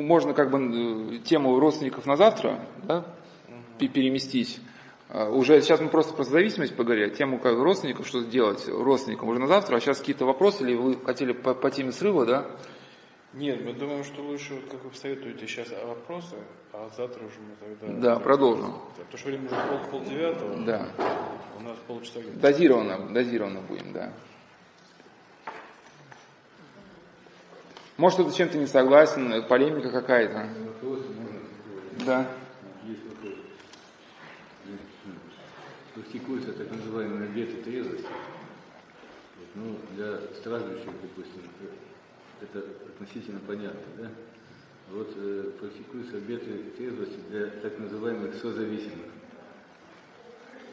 можно как бы тему родственников на завтра да, переместить. А, уже сейчас мы просто про зависимость поговорили, тему как родственников, что делать родственникам уже на завтра, а сейчас какие-то вопросы, или вы хотели по, по теме срыва, да? Нет, мы думаем, что лучше, вот, как вы советуете, сейчас вопросы, а завтра уже мы тогда... Да, продолжим. Потому что время уже пол, пол девятого. Да. У нас полчаса. Дозированно, дозированно будем, да. Может, кто-то чем-то не согласен, полемика какая-то. Да. практикуется так называемый обет трезвости. Ну, для страждущих, допустим, это относительно понятно, да? Вот э, практикуются обеты трезвости для так называемых созависимых.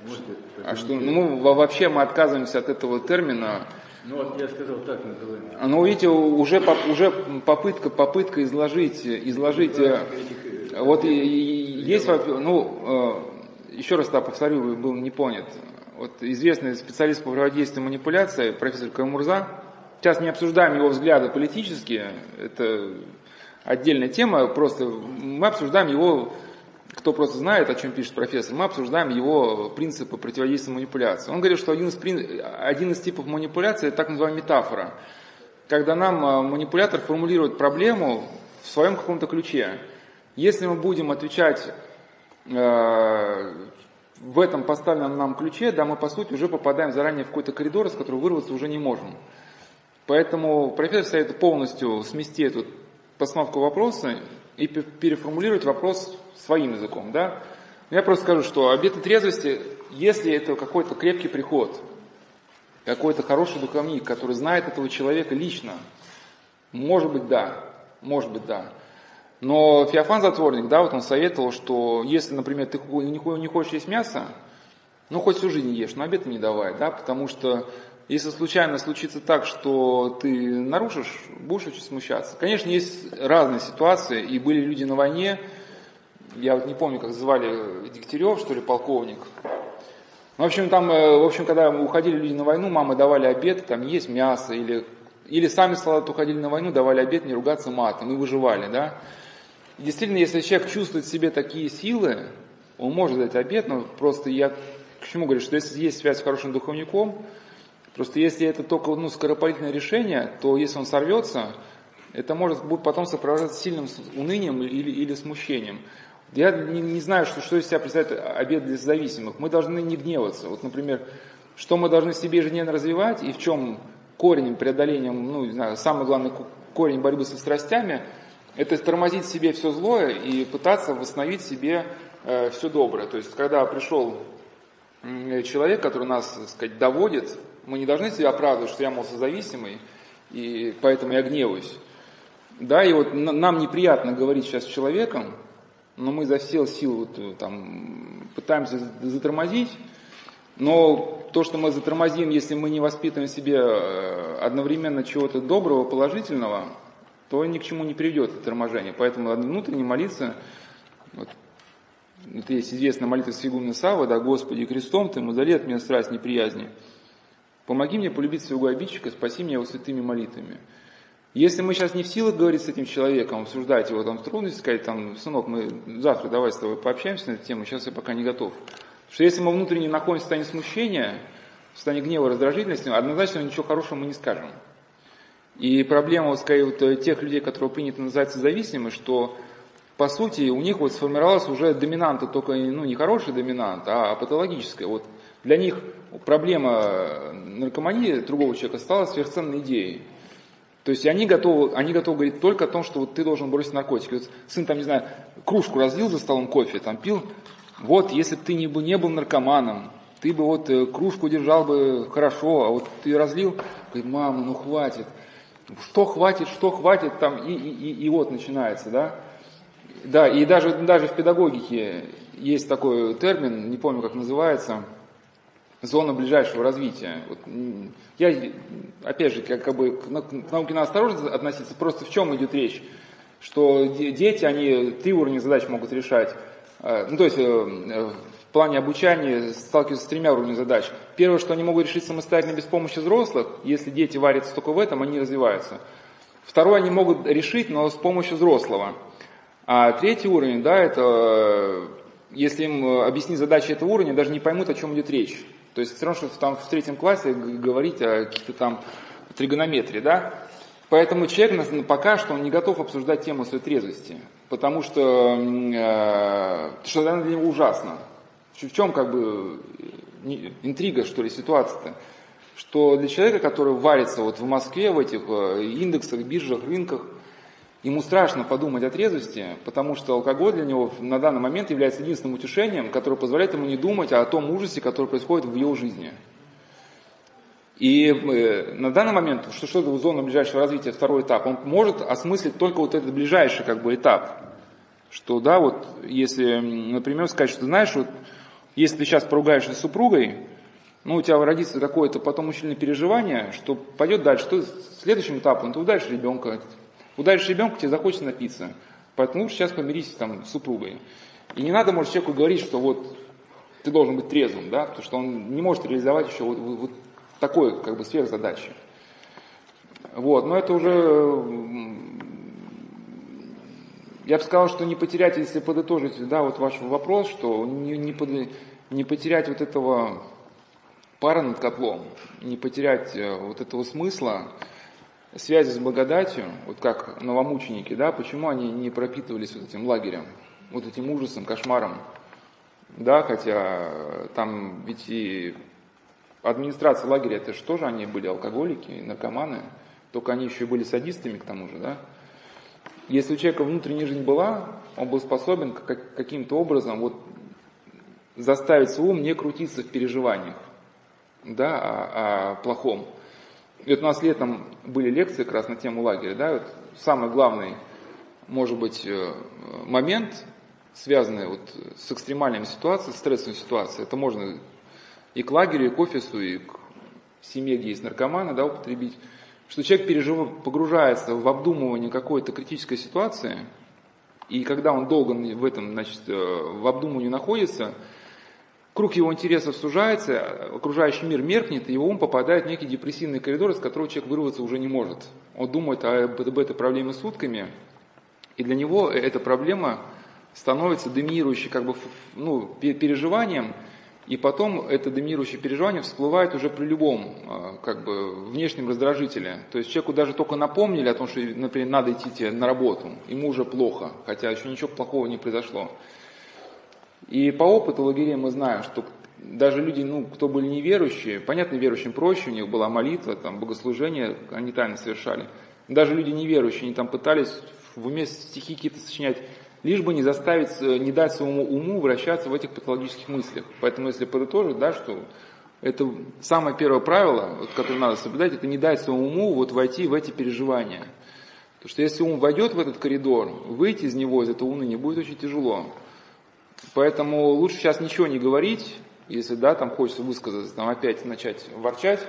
Можете а что, ну, вообще мы отказываемся от этого термина. Ну, вот я сказал так называемый. Ну, видите, уже, уже попытка, попытка изложить, изложить, ну, да, этих, э, вот и, и, есть, ну, э, еще раз да, повторю, был не понят. Вот известный специалист по противодействию манипуляции, профессор Камурза, Сейчас не обсуждаем его взгляды политические, это отдельная тема, просто мы обсуждаем его, кто просто знает, о чем пишет профессор, мы обсуждаем его принципы противодействия манипуляции. Он говорит, что один из, один из типов манипуляции это так называемая метафора, когда нам а, манипулятор формулирует проблему в своем каком-то ключе. Если мы будем отвечать э, в этом поставленном нам ключе, да, мы по сути уже попадаем заранее в какой-то коридор, из которого вырваться уже не можем. Поэтому профессор советует полностью смести эту постановку вопроса и переформулировать вопрос своим языком. Да? Я просто скажу, что обеты трезвости, если это какой-то крепкий приход, какой-то хороший духовник, который знает этого человека лично, может быть, да, может быть, да. Но Феофан Затворник, да, вот он советовал, что если, например, ты не хочешь есть мясо, ну хоть всю жизнь ешь, но обед не давай, да, потому что если случайно случится так, что ты нарушишь, будешь очень смущаться. Конечно, есть разные ситуации, и были люди на войне, я вот не помню, как звали Дегтярев, что ли, полковник. Ну, в общем, там, э, в общем, когда уходили люди на войну, мамы давали обед, там есть мясо, или, или сами солдаты уходили на войну, давали обед, не ругаться матом, и выживали, да. И действительно, если человек чувствует в себе такие силы, он может дать обед, но просто я к чему говорю, что если есть связь с хорошим духовником, Просто если это только ну, скоропалительное решение, то если он сорвется, это может будет потом сопровождаться сильным унынием или, или смущением. Я не, не знаю, что, что из себя представляет обед для зависимых. Мы должны не гневаться. Вот, например, что мы должны себе ежедневно развивать и в чем корень преодоления, ну, не знаю, самый главный корень борьбы со страстями, это тормозить себе все злое и пытаться восстановить себе э, все доброе. То есть, когда пришел человек, который нас, так сказать, доводит, мы не должны себя оправдывать, что я, мол, созависимый, и поэтому я гневаюсь. Да, и вот нам неприятно говорить сейчас с человеком, но мы за все силы вот, э, там, пытаемся затормозить, но то, что мы затормозим, если мы не воспитываем в себе э, одновременно чего-то доброго, положительного, то ни к чему не приведет это торможение. Поэтому надо внутренне молиться. Вот, это есть известная молитва Свигуна Сава, да, Господи, крестом Ты, мазали от меня страсть неприязни. Помоги мне полюбить своего обидчика, спаси меня его святыми молитвами. Если мы сейчас не в силах говорить с этим человеком, обсуждать его там трудности, сказать, там, сынок, мы завтра давай с тобой пообщаемся на эту тему, сейчас я пока не готов. Что если мы внутренне находимся в состоянии смущения, в состоянии гнева, раздражительности, однозначно ничего хорошего мы не скажем. И проблема, вот, скорее, вот, тех людей, которые принято называть зависимыми, что по сути у них вот сформировалась уже доминанта, только ну, не хорошая доминанта, а патологическая. Вот для них проблема наркомании другого человека стала сверхценной идеей. То есть они готовы, они готовы говорить только о том, что вот ты должен бросить наркотики. Вот сын там, не знаю, кружку разлил за столом кофе, там пил. Вот, если бы ты не не был наркоманом, ты бы вот э, кружку держал бы хорошо, а вот ты разлил, говорит, мама, ну хватит. Что хватит, что хватит, там, и, и, и, и вот начинается, да. Да, и даже, даже в педагогике есть такой термин, не помню, как называется – зона ближайшего развития. Вот, я, опять же, как, как бы к науке надо осторожно относиться, просто в чем идет речь? Что дети, они три уровня задач могут решать. А, ну, то есть, э, в плане обучения сталкиваются с тремя уровнями задач. Первое, что они могут решить самостоятельно без помощи взрослых, если дети варятся только в этом, они развиваются. Второй они могут решить, но с помощью взрослого. А третий уровень, да, это если им объяснить задачи этого уровня, даже не поймут, о чем идет речь. То есть все равно, что там в третьем классе говорить о каких-то там тригонометрии, да. Поэтому человек пока что он не готов обсуждать тему своей трезвости, потому что, э, что она для него ужасно. В чем как бы интрига, что ли, ситуация-то? Что для человека, который варится вот в Москве, в этих э, индексах, биржах, рынках, ему страшно подумать о трезвости, потому что алкоголь для него на данный момент является единственным утешением, которое позволяет ему не думать о том ужасе, который происходит в его жизни. И э, на данный момент, что, что это зона ближайшего развития, второй этап, он может осмыслить только вот этот ближайший как бы этап. Что, да, вот, если, например, сказать, что, знаешь, вот, если ты сейчас поругаешься с супругой, ну, у тебя родится какое-то потом мучительное переживание, что пойдет дальше, что следующим этапом ты ударишь ребенка, ударишь ребенка, тебе захочется напиться. Поэтому лучше сейчас помирись там с супругой. И не надо, может, человеку говорить, что вот ты должен быть трезвым, да, потому что он не может реализовать еще вот, вот такой, как бы, сверхзадачи. Вот, но это уже я бы сказал, что не потерять, если подытожить, да, вот ваш вопрос, что не, не, под, не потерять вот этого пара над котлом, не потерять э, вот этого смысла, связи с благодатью, вот как новомученики, да, почему они не пропитывались вот этим лагерем, вот этим ужасом, кошмаром, да, хотя там ведь и администрация лагеря, это же они были алкоголики, наркоманы, только они еще и были садистами к тому же, да, если у человека внутренняя жизнь была, он был способен каким-то образом вот заставить свой ум не крутиться в переживаниях, да, о, о плохом. И вот у нас летом были лекции как раз на тему лагеря, да, вот самый главный, может быть, э, момент, связанный вот с экстремальными ситуациями, стрессовыми ситуациями, это можно и к лагерю, и к офису, и к семье, где есть наркоманы, да, употребить. Что человек пережив... погружается в обдумывание какой-то критической ситуации, и когда он долго в этом, значит, э, в обдумывании находится, круг его интересов сужается, окружающий мир меркнет, и его ум попадает в некий депрессивный коридор, из которого человек вырваться уже не может. Он думает об, об этой проблеме сутками, и для него эта проблема становится доминирующей как бы, ну, переживанием, и потом это доминирующее переживание всплывает уже при любом а, как бы, внешнем раздражителе. То есть человеку даже только напомнили о том, что, например, надо идти на работу, ему уже плохо, хотя еще ничего плохого не произошло. И по опыту лагерей мы знаем, что даже люди, ну, кто были неверующие, понятно, верующим проще, у них была молитва, там, богослужение, они тайно совершали. Даже люди неверующие, они там пытались в уме стихи какие-то сочинять, лишь бы не заставить, не дать своему уму вращаться в этих патологических мыслях. Поэтому если подытожить, да, что это самое первое правило, которое надо соблюдать, это не дать своему уму вот войти в эти переживания. Потому что если ум войдет в этот коридор, выйти из него, из этого уныния, будет очень тяжело. Поэтому лучше сейчас ничего не говорить, если да, там хочется высказаться, там опять начать ворчать,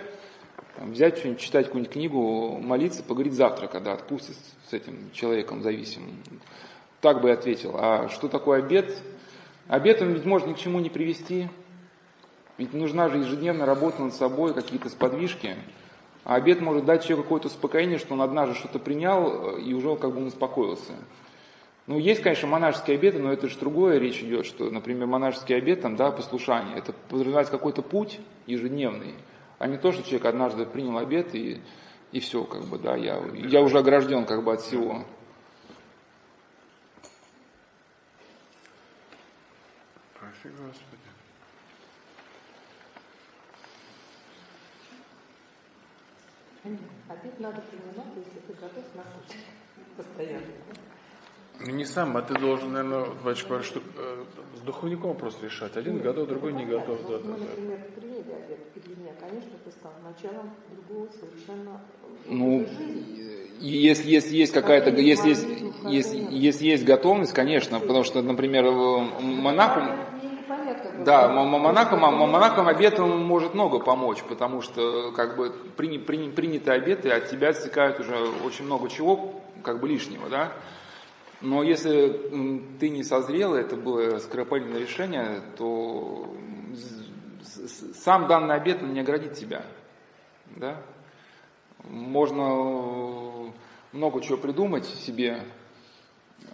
там, взять что-нибудь, читать какую-нибудь книгу, молиться, поговорить завтра, когда отпустит с этим человеком зависимым. Так бы я ответил. А что такое обед? Обед он ведь может ни к чему не привести. Ведь нужна же ежедневная работа над собой, какие-то сподвижки. А обед может дать человеку какое-то успокоение, что он однажды что-то принял и уже как бы он успокоился. Ну, есть, конечно, монашеские обеды, но это же другое речь идет, что, например, монашеский обед, там, да, послушание, это подразумевается какой-то путь ежедневный, а не то, что человек однажды принял обед и, и все, как бы, да, я, я уже огражден как бы от всего. Спаси Господи. Обед надо принимать, если ты готов на постоянно. Ну не сам, а ты должен, наверное, батюшка, что э, с духовником вопрос решать. Один Нет, готов, другой не готов. Да, мы, да, например, да. приняли обед, для меня, конечно, это стало началом другого совершенно ну, если, если есть какая-то, если есть, если, если есть готовность, конечно, потому что, например, монаху, да, монахам, монахам обед может много помочь, потому что как бы при, при, принятые обеты от тебя отсекают уже очень много чего, как бы лишнего, да. Но если ты не созрел, это было скоропалительное решение, то сам данный обед не оградит тебя. Да? Можно много чего придумать себе.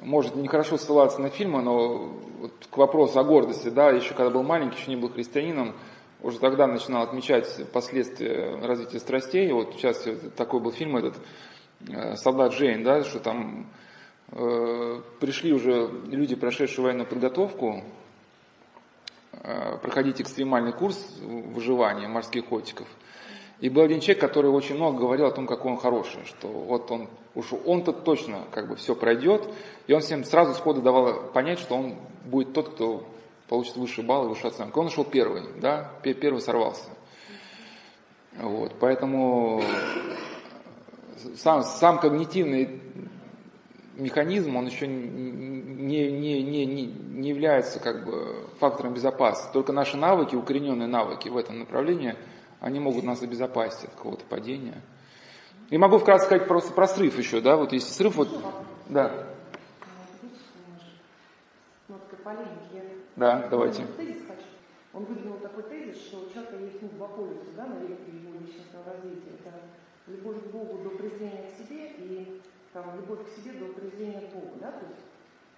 Может, нехорошо ссылаться на фильмы, но вот к вопросу о гордости, да, еще когда был маленький, еще не был христианином, уже тогда начинал отмечать последствия развития страстей. Вот, частности, такой был фильм этот э, «Солдат Джейн», да, что там э, пришли уже люди, прошедшие военную подготовку, э, проходить экстремальный курс выживания морских котиков – и был один человек, который очень много говорил о том, какой он хороший, что вот он, уж он-то точно как бы все пройдет, и он всем сразу сходу давал понять, что он будет тот, кто получит высший балл и высшую оценку. Он ушел первый, да, первый сорвался. Вот, поэтому сам, сам когнитивный механизм, он еще не, не, не, не, не является как бы фактором безопасности. Только наши навыки, укорененные навыки в этом направлении – они могут нас обезопасить от какого-то падения. И могу вкратце сказать просто про срыв еще, да, вот если срыв, вот, да. Да, давайте. Он выдвинул такой тезис, что у человека есть ну, два полюса, да, на его личностного развития. Это любовь к Богу до презрения к себе и там, любовь к себе до презрения к Богу, да, то есть.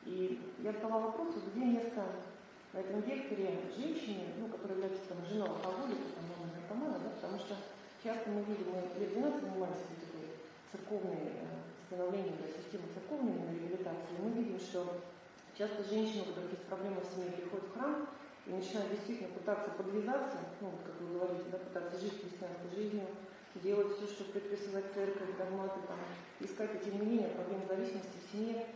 И я задала вопрос, где место на этом векторе женщине, ну, которая является там, женой алкоголика, там, наркомана, да, потому что часто мы видим, мы лет 12 занимались такой церковной, э, становлением да, системы церковной реабилитации, мы видим, что часто женщины, у которых есть проблемы в семье, приходят в храм и начинают действительно пытаться подвязаться, ну, вот как вы говорите, да, пытаться жить христианской жизнью, делать все, что предписывает церковь, догматы, там, искать, и тем не зависимости в семье,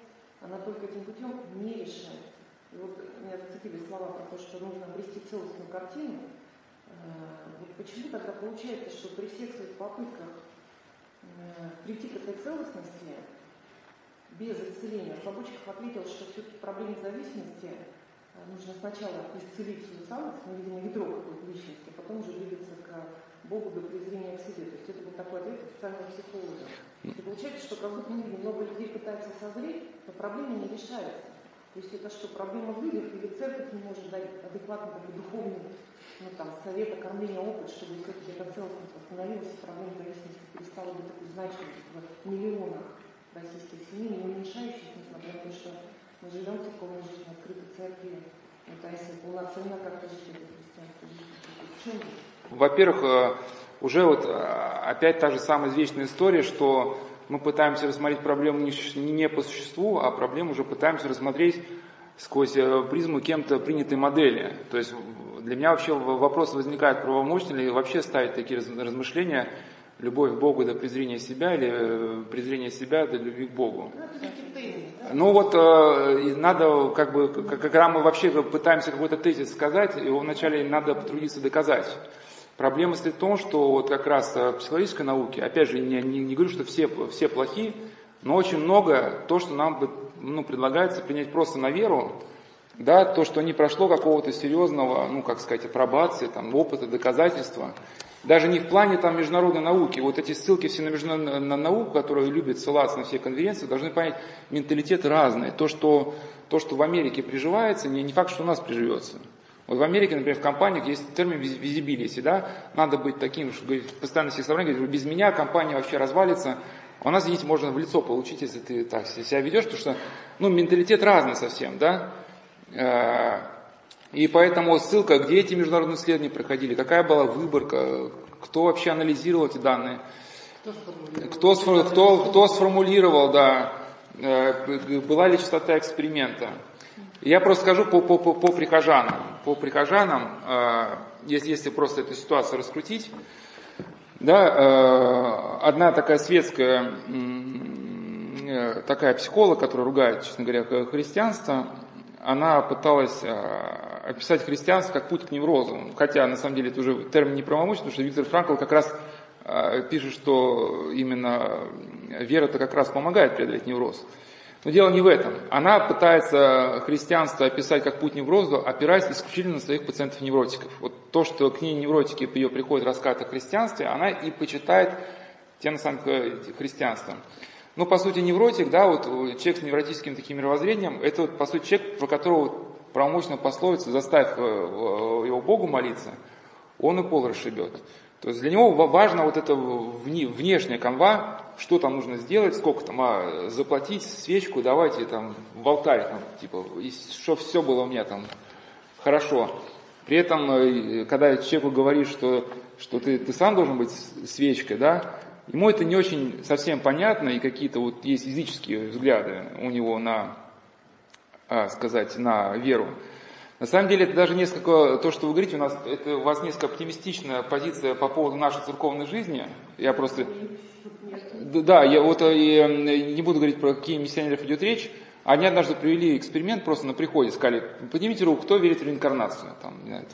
она только этим путем не решается. И вот меня зацепили слова про то, что нужно обрести целостную картину, Э, вот почему тогда получается, что при всех своих попытках э, прийти к этой целостности без исцеления, Слободчиков ответил, что все-таки проблема зависимости э, нужно сначала исцелить свою самость, ну, видимо, ядро какой-то личности, а потом уже двигаться к Богу до презрения к себе. То есть это был такой ответ официального психолога. И получается, что как будто видим, много людей пытаются созреть, но проблема не решается. То есть это что, проблема в людях, или церковь не может дать адекватный такой духовный ну, там, совета, кормления, опыт, чтобы все-таки эта целостность восстановилась, и проблема зависимости перестала быть такой значимой в миллионах российских семей, не уменьшающих, несмотря на то, что мы живем в церковной жизни, открытой церкви, пытаясь полноценно как-то жить этой христианской жизнью. Во-первых, э, уже вот э, опять та же самая извечная история, что мы пытаемся рассмотреть проблему не по существу, а проблему уже пытаемся рассмотреть сквозь э, призму кем-то принятой модели. То есть для меня вообще вопрос возникает, правомочно ли вообще ставить такие размышления, любовь к Богу до презрения себя или э, презрение себя до любви к Богу. Ну вот э, надо, как бы, когда мы вообще пытаемся какой-то тезис сказать, его вначале надо потрудиться доказать. Проблема стоит в том, что вот как раз в психологической науке, опять же, не, не, не говорю, что все, все плохи, но очень много то, что нам ну, предлагается принять просто на веру, да, то, что не прошло какого-то серьезного, ну, как сказать, апробации, там, опыта, доказательства. Даже не в плане там международной науки. Вот эти ссылки все на международную на науку, которые любят ссылаться на все конференции, должны понять, менталитет разный. То, что, то, что в Америке приживается, не, не факт, что у нас приживется. Вот в Америке, например, в компаниях есть термин визибилити, да, надо быть таким, что постоянно всех собрать, говорить, без меня компания вообще развалится. А у нас, видите, можно в лицо получить, если ты так себя ведешь, потому что, ну, менталитет разный совсем, да. Э, и поэтому ссылка, где эти международные исследования проходили, какая была выборка, кто вообще анализировал эти данные, кто, кто, кто сформулировал, да, э, была ли частота эксперимента. Я просто скажу по, по, по, по прихожанам. По прихожанам, э, если, если просто эту ситуацию раскрутить, да, э, одна такая светская э, такая психолог, которая ругает, честно говоря, христианство, она пыталась э, описать христианство как путь к неврозу. Хотя, на самом деле, это уже термин не правомочный, потому что Виктор Франкл как раз э, пишет, что именно вера-то как раз помогает преодолеть невроз. Но дело не в этом. Она пытается христианство описать как путь неврозу, опираясь исключительно на своих пациентов-невротиков. Вот то, что к ней невротики ее приходят рассказывать о христианстве, она и почитает тем самым христианством. Ну, по сути, невротик, да, вот человек с невротическим таким мировоззрением, это вот, по сути, человек, про которого правомочно пословица, заставь э, его Богу молиться, он и пол расшибет. То есть для него важна вот эта внешняя канва, что там нужно сделать, сколько там а, заплатить, свечку, давайте там в алтарь, там, типа, чтобы все было у меня там хорошо. При этом, э, когда человеку говоришь, что, что ты, ты сам должен быть свечкой, да, ему это не очень совсем понятно, и какие-то вот есть физические взгляды у него на, а, сказать, на веру. На самом деле это даже несколько, то, что вы говорите, у нас, это у вас несколько оптимистичная позиция по поводу нашей церковной жизни. Я просто, да, я вот э, я не буду говорить про какие миссионеров идет речь. Они однажды провели эксперимент просто на приходе, сказали, поднимите руку, кто верит в реинкарнацию. Там, не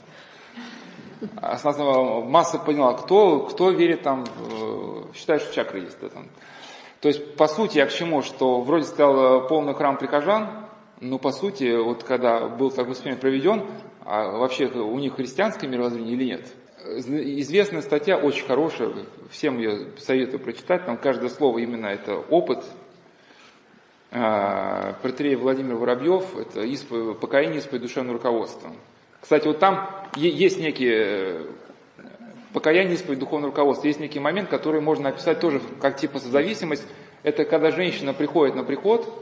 масса поняла, кто, кто верит там, э, считает, что чакры есть. Да, там. То есть, по сути, я к чему, что вроде э, полный храм прихожан, но по сути, вот когда был такой эксперимент проведен, а вообще у них христианское мировоззрение или нет? Известная статья, очень хорошая, всем ее советую прочитать, там каждое слово именно это опыт. А, Протерей Владимир Воробьев, это исповедь, покаяние, исповедь душевного руководства. Кстати, вот там есть некие покаяние, исповедь, духовного руководства. Есть некий момент, который можно описать тоже как типа созависимость. Это когда женщина приходит на приход,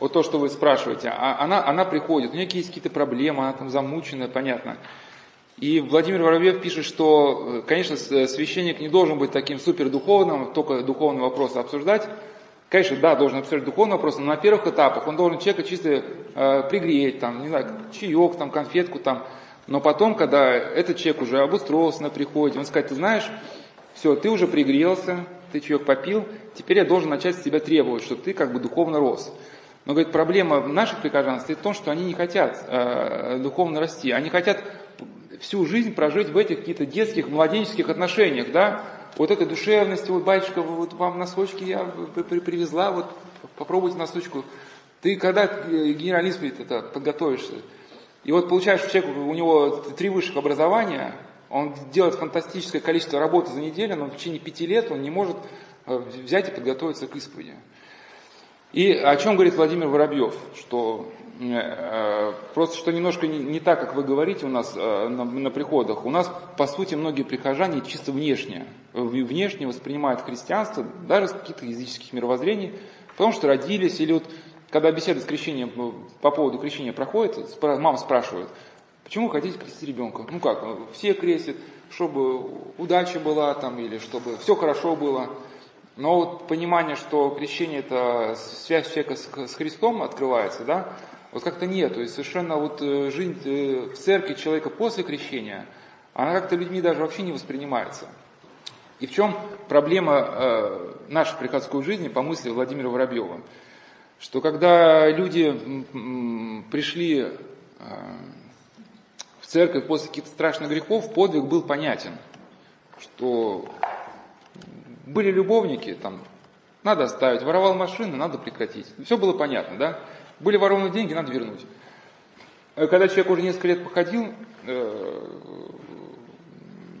вот то, что вы спрашиваете, а она, она приходит, у нее есть какие-то проблемы, она там замученная, понятно. И Владимир Воробьев пишет, что, э, конечно, э, священник не должен быть таким супердуховным, только духовные вопросы обсуждать. Конечно, да, должен обсуждать духовные вопросы, но на первых этапах он должен человека чисто э, пригреть, там, не знаю, чаек, там, конфетку, там. Но потом, когда этот человек уже обустроился на приходе, он скажет, ты знаешь, все, ты уже пригрелся, ты чаек попил, теперь я должен начать с тебя требовать, чтобы ты как бы духовно рос. Но, говорит, проблема наших прихожан стоит в том, что они не хотят э, духовно расти. Они хотят всю жизнь прожить в этих каких-то детских, младенческих отношениях, да, вот этой душевности, вот, батюшка, вот вам носочки я привезла, вот попробуйте носочку. Ты когда генерализм это подготовишься? И вот получаешь, человек, у него три высших образования, он делает фантастическое количество работы за неделю, но в течение пяти лет он не может э, взять и подготовиться к исповеди. И о чем говорит Владимир Воробьев, что э, просто что немножко не, не так, как вы говорите у нас э, на, на приходах. У нас, по сути, многие прихожане чисто внешне, внешне воспринимают христианство, даже с каких-то языческих мировоззрений, потому что родились, или вот когда беседа с крещением э, по поводу крещения проходит, мама спрашивает, почему вы хотите крестить ребенка? Ну как, все крестят, чтобы удача была там, или чтобы все хорошо было. Но вот понимание, что крещение это связь человека с, Христом открывается, да, вот как-то нет. То есть совершенно вот э, жизнь э, в церкви человека после крещения, она как-то людьми даже вообще не воспринимается. И в чем проблема э, нашей приходской жизни, по мысли Владимира Воробьева? Что когда люди пришли э, в церковь после каких-то страшных грехов, подвиг был понятен. Что были любовники, там, надо оставить, воровал машины, надо прекратить. Все было понятно, да? Были ворованы деньги, надо вернуть. Э, когда человек уже несколько лет походил э,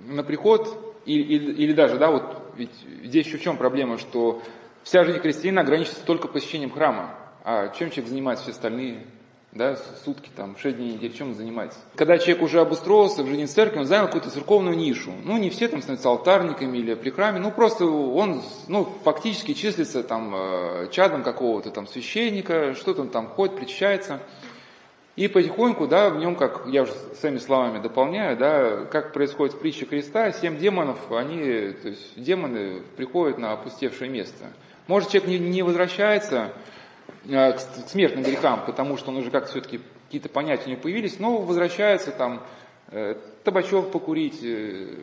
на приход, или, или, или даже, да, вот ведь здесь еще в чем проблема, что вся жизнь крестьянина ограничивается только посещением храма, а чем человек занимается все остальные да, сутки, там, 6 дней в неделю, чем он занимается. Когда человек уже обустроился в жизни церкви, он занял какую-то церковную нишу. Ну, не все там становятся алтарниками или при храме, ну, просто он, ну, фактически числится там э, чадом какого-то там священника, что-то он там ходит, причащается. И потихоньку, да, в нем, как я уже своими словами дополняю, да, как происходит в притче креста, семь демонов, они, то есть демоны приходят на опустевшее место. Может, человек не, не возвращается, к смертным грехам, потому что он уже как все-таки какие-то понятия у него появились, но возвращается там э, табачок покурить, э,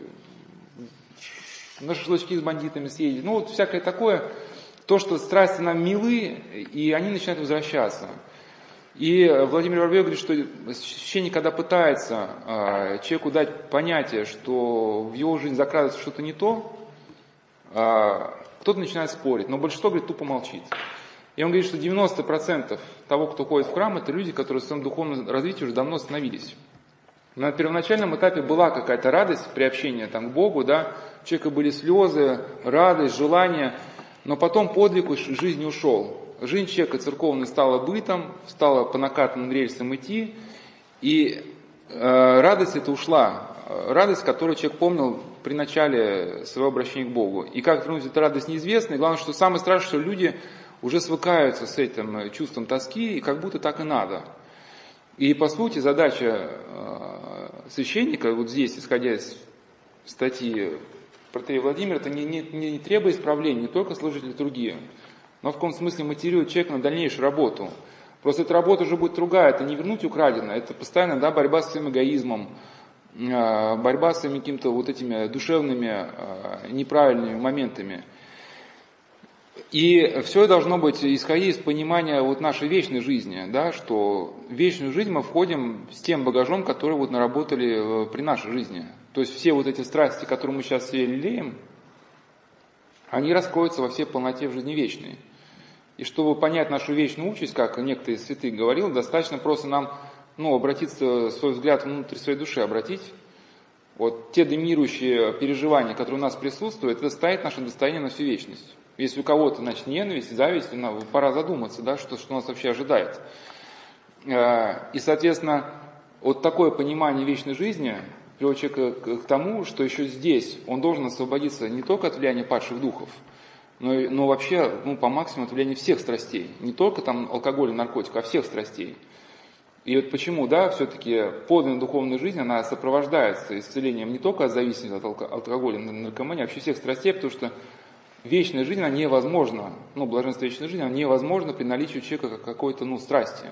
на шашлычки с бандитами съездить, ну вот всякое такое, то, что страсти нам милы, и они начинают возвращаться. И Владимир Воробьев говорит, что священник, когда пытается э, человеку дать понятие, что в его жизнь закрадывается что-то не то, э, кто-то начинает спорить, но большинство, говорит, тупо молчит. И он говорит, что 90% того, кто ходит в храм, это люди, которые в своем духовном развитии уже давно остановились. На первоначальном этапе была какая-то радость приобщения там, к Богу, да, у человека были слезы, радость, желание, но потом подвиг жизни ушел. Жизнь человека церковная стала бытом, стала по накатанным рельсам идти, и э, радость эта ушла. радость, которую человек помнил при начале своего обращения к Богу. И как вернуть эту радость неизвестно. И главное, что самое страшное, что люди уже свыкаются с этим чувством тоски, и как будто так и надо. И по сути задача э, священника, вот здесь, исходя из статьи протея Владимира, это не, не, не требует исправления, не только служить литургию, но в каком смысле мотивирует человека на дальнейшую работу. Просто эта работа уже будет другая, это не вернуть украденное, это постоянно да, борьба с своим эгоизмом, э, борьба с своими какими-то вот этими душевными э, неправильными моментами – и все должно быть исходить из понимания вот нашей вечной жизни, да, что в вечную жизнь мы входим с тем багажом, который вот наработали э, при нашей жизни. То есть все вот эти страсти, которые мы сейчас все лелеем, они раскроются во всей полноте в жизни вечной. И чтобы понять нашу вечную участь, как некоторые святые говорил, достаточно просто нам ну, обратиться, свой взгляд внутрь своей души обратить. Вот те доминирующие переживания, которые у нас присутствуют, это стоит наше достояние на всю вечность. Если у кого-то, значит, ненависть, зависть, ну, пора задуматься, да, что, что нас вообще ожидает. Э, и, соответственно, вот такое понимание вечной жизни приводит человека к, тому, что еще здесь он должен освободиться не только от влияния падших духов, но, но вообще ну, по максимуму от влияния всех страстей. Не только там алкоголя, наркотика, а всех страстей. И вот почему, да, все-таки подлинная духовная жизнь, она сопровождается исцелением не только от зависимости от алкоголя, наркомании, а вообще всех страстей, потому что вечная жизнь, она невозможна, ну, блаженство вечной жизни, она невозможна при наличии у человека какой-то, ну, страсти.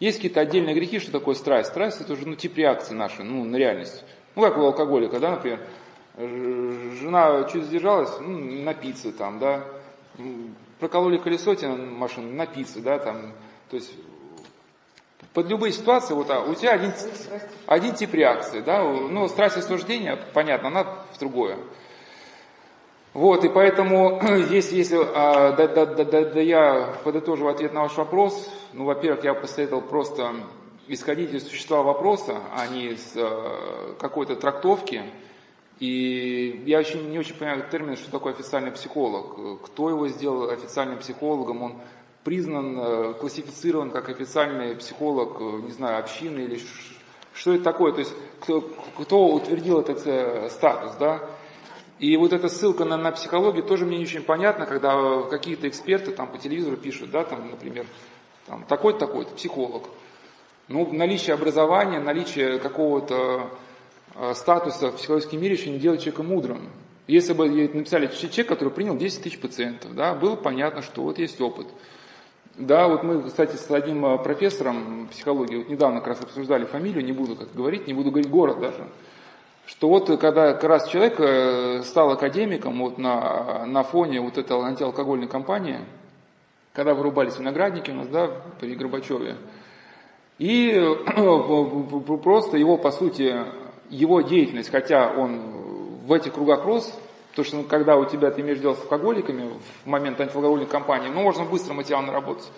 Есть какие-то отдельные грехи, что такое страсть? Страсть это уже, ну, тип реакции нашей, ну, на реальность. Ну, как у алкоголика, да, например, жена чуть задержалась, ну, напиться там, да, прокололи колесо тебе на машину, напиться, да, там, то есть под любые ситуации, вот а, у тебя один, один тип реакции, да, ну, страсть осуждения, понятно, она в другое. Вот, и поэтому здесь, если а, да, да, да, да, да, я подытожу ответ на ваш вопрос, ну, во-первых, я посоветовал просто исходить из существа вопроса, а не из а, какой-то трактовки. И я очень, не очень понимаю термин, что такое официальный психолог. Кто его сделал официальным психологом? Он признан, э, классифицирован как официальный психолог, э, не знаю, общины или что это такое? То есть кто, кто утвердил этот э, статус, да? И вот эта ссылка на, на психологию тоже мне не очень понятна, когда какие-то эксперты там по телевизору пишут, да, там, например, там, такой-то, такой-то, психолог. Ну, наличие образования, наличие какого-то э, статуса в психологическом мире еще не делает человека мудрым. Если бы написали человек, который принял 10 тысяч пациентов, да, было понятно, что вот есть опыт. Да, вот мы, кстати, с одним э, профессором психологии, вот недавно как раз обсуждали фамилию, не буду как говорить, не буду говорить город даже что вот когда как раз человек э, стал академиком вот на, на фоне вот этой антиалкогольной кампании, когда вырубались виноградники у нас, да, при Горбачеве, и просто его, по сути, его деятельность, хотя он в этих кругах рос, то что когда у тебя ты имеешь дело с алкоголиками в момент антиалкогольной кампании, ну, можно быстро материально работать.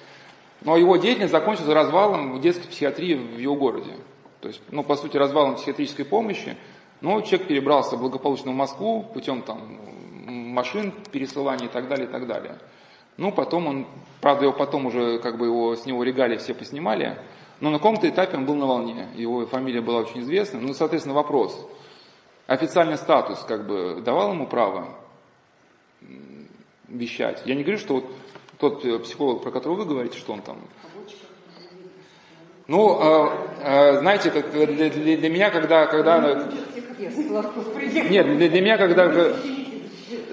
Но его деятельность закончилась развалом детской психиатрии в его городе. То есть, ну, по сути, развалом психиатрической помощи, но человек перебрался благополучно в Москву путем там, машин, пересылания и так далее, и так далее. Ну, потом он, правда, его потом уже, как бы его, с него регалии все поснимали, но на каком-то этапе он был на волне, его фамилия была очень известна. Ну, соответственно, вопрос. Официальный статус, как бы, давал ему право вещать? Я не говорю, что вот тот э, психолог, про которого вы говорите, что он там ну, э, э, знаете, как для, для, для меня, когда, когда нет, для, для меня, когда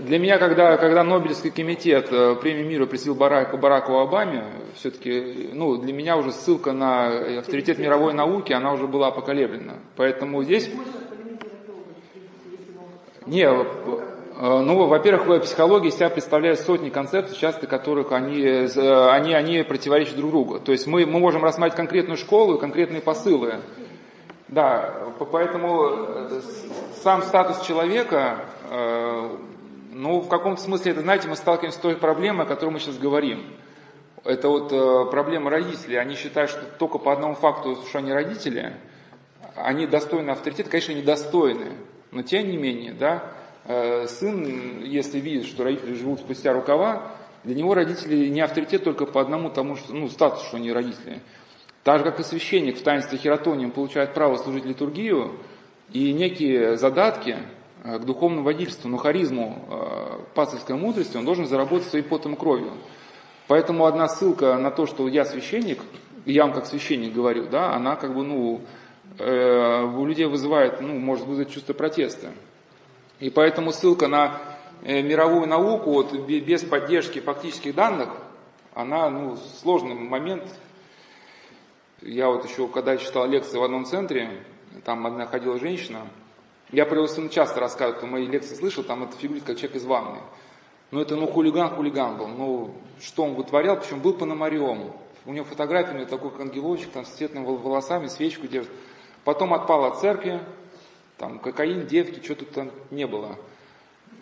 для меня, когда, когда Нобелевский комитет э, премию мира присвоил Бараку, Бараку Обаме, все-таки, ну, для меня уже ссылка на авторитет мировой науки, она уже была поколеблена. Поэтому здесь... Не, Э, ну, во-первых, психология из себя представляет сотни концепций, часто которых они, э, они, они противоречат друг другу. То есть мы, мы можем рассматривать конкретную школу и конкретные посылы. Да, поэтому э, сам статус человека, ну, в каком-то смысле, это, знаете, мы сталкиваемся с той проблемой, о которой мы сейчас говорим. Это вот проблема родителей. Они считают, что только по одному факту, что они родители, они достойны авторитета, конечно, недостойны. Но тем не менее, да, Э, сын, если видит, что родители живут спустя рукава, для него родители не авторитет только по одному тому, что, ну, статусу, что они родители. Так же, как и священник в таинстве хератониум получает право служить литургию, и некие задатки э, к духовному водительству, но харизму э, пасторской мудрости он должен заработать своей потом кровью. Поэтому одна ссылка на то, что я священник, я вам как священник говорю, да, она как бы, ну, э, у людей вызывает, ну, может вызвать чувство протеста. И поэтому ссылка на мировую науку вот, без поддержки фактических данных, она, ну, сложный момент. Я вот еще, когда читал лекции в одном центре, там одна ходила женщина, я про его сына часто рассказываю, кто мои лекции слышал, там это фигурирует как человек из ванны. Ну это, ну, хулиган-хулиган был. Ну, что он вытворял, причем был пономарем. У него фотография, у него такой ангелочек, там, с цветными волосами, свечку держит. Потом отпал от церкви, там, кокаин, девки, что тут там не было.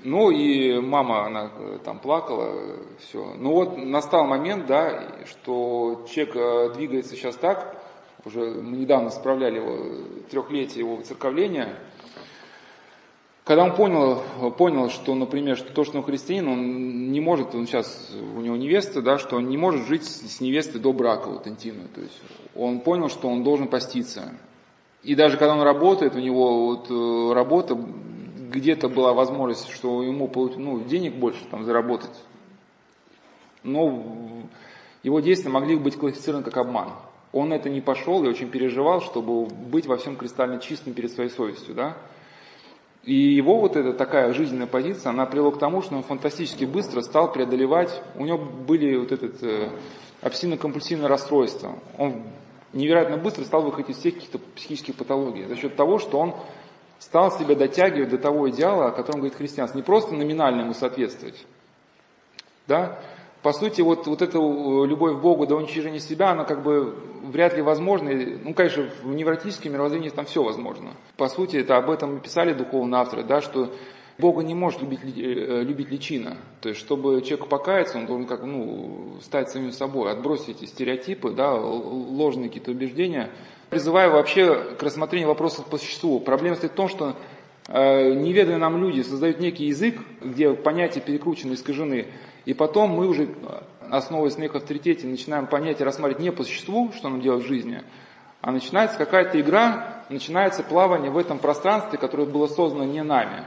Ну и мама, она э, там плакала, все. Ну вот настал момент, да, что человек э, двигается сейчас так, уже мы недавно справляли его трехлетие его церковления, когда он понял, понял, что, например, что то, что он христианин, он не может, он сейчас, у него невеста, да, что он не может жить с невестой до брака, вот интимно. То есть он понял, что он должен поститься. И даже когда он работает, у него вот э, работа, где-то была возможность, что ему ну, денег больше там заработать. Но его действия могли быть квалифицированы как обман. Он это не пошел и очень переживал, чтобы быть во всем кристально чистым перед своей совестью, да. И его вот эта такая жизненная позиция, она привела к тому, что он фантастически быстро стал преодолевать, у него были вот этот э, обсессивно-компульсивное расстройство. Он невероятно быстро стал выходить из всех каких-то психических патологий за счет того, что он стал себя дотягивать до того идеала, о котором говорит христианство. Не просто номинально ему соответствовать, да, по сути, вот, вот эта э, любовь к Богу до уничижения себя, она как бы вряд ли возможна. Ну, конечно, в невротическом мировоззрении там все возможно. По сути, это об этом писали духовные авторы, да, что Бога не может любить, э, любить личина. То есть, чтобы человек покаяться, он должен как, ну, стать самим собой, отбросить эти стереотипы, да, ложные какие-то убеждения. Призываю вообще к рассмотрению вопросов по существу. Проблема стоит в том, что э, неведомые нам люди создают некий язык, где понятия перекручены, искажены, и потом мы уже, основываясь на их авторитете, начинаем понять и рассматривать не по существу, что нам делать в жизни, а начинается какая-то игра, начинается плавание в этом пространстве, которое было создано не нами.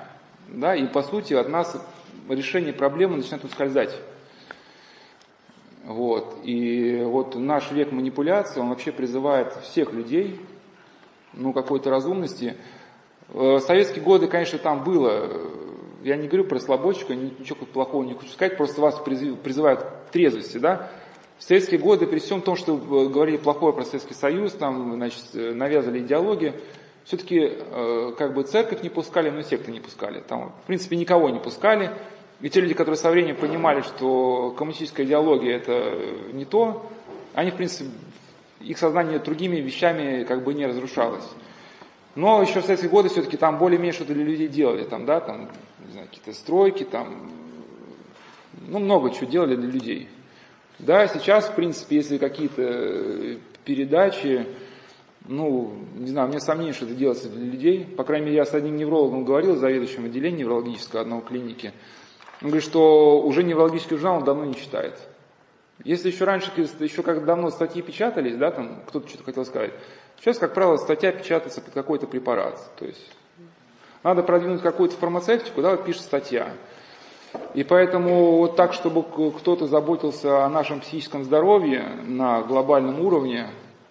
Да, и по сути от нас решение проблемы начинает ускользать. Вот. И вот наш век манипуляции, он вообще призывает всех людей, ну, какой-то разумности. В советские годы, конечно, там было я не говорю про слабочка, ничего плохого не хочу сказать, просто вас призывают к трезвости, да. В советские годы, при всем том, что говорили плохое про Советский Союз, там, значит, навязывали идеологию, все-таки э, как бы церковь не пускали, но секты не пускали. Там, в принципе, никого не пускали. И те люди, которые со временем понимали, что коммунистическая идеология это не то, они, в принципе, их сознание другими вещами как бы не разрушалось. Но еще в советские годы все-таки там более-менее что-то для людей делали, там, да, там не знаю, какие-то стройки, там, ну, много чего делали для людей. Да, сейчас, в принципе, если какие-то передачи, ну, не знаю, мне сомнение, что это делается для людей. По крайней мере, я с одним неврологом говорил, заведующим отделением неврологического одного клиники. Он говорит, что уже неврологический журнал он давно не читает. Если еще раньше, еще как давно статьи печатались, да, там кто-то что-то хотел сказать, сейчас, как правило, статья печатается под какой-то препарат. То есть надо продвинуть какую-то фармацевтику, да, вот пишет статья. И поэтому вот так, чтобы кто-то заботился о нашем психическом здоровье на глобальном уровне,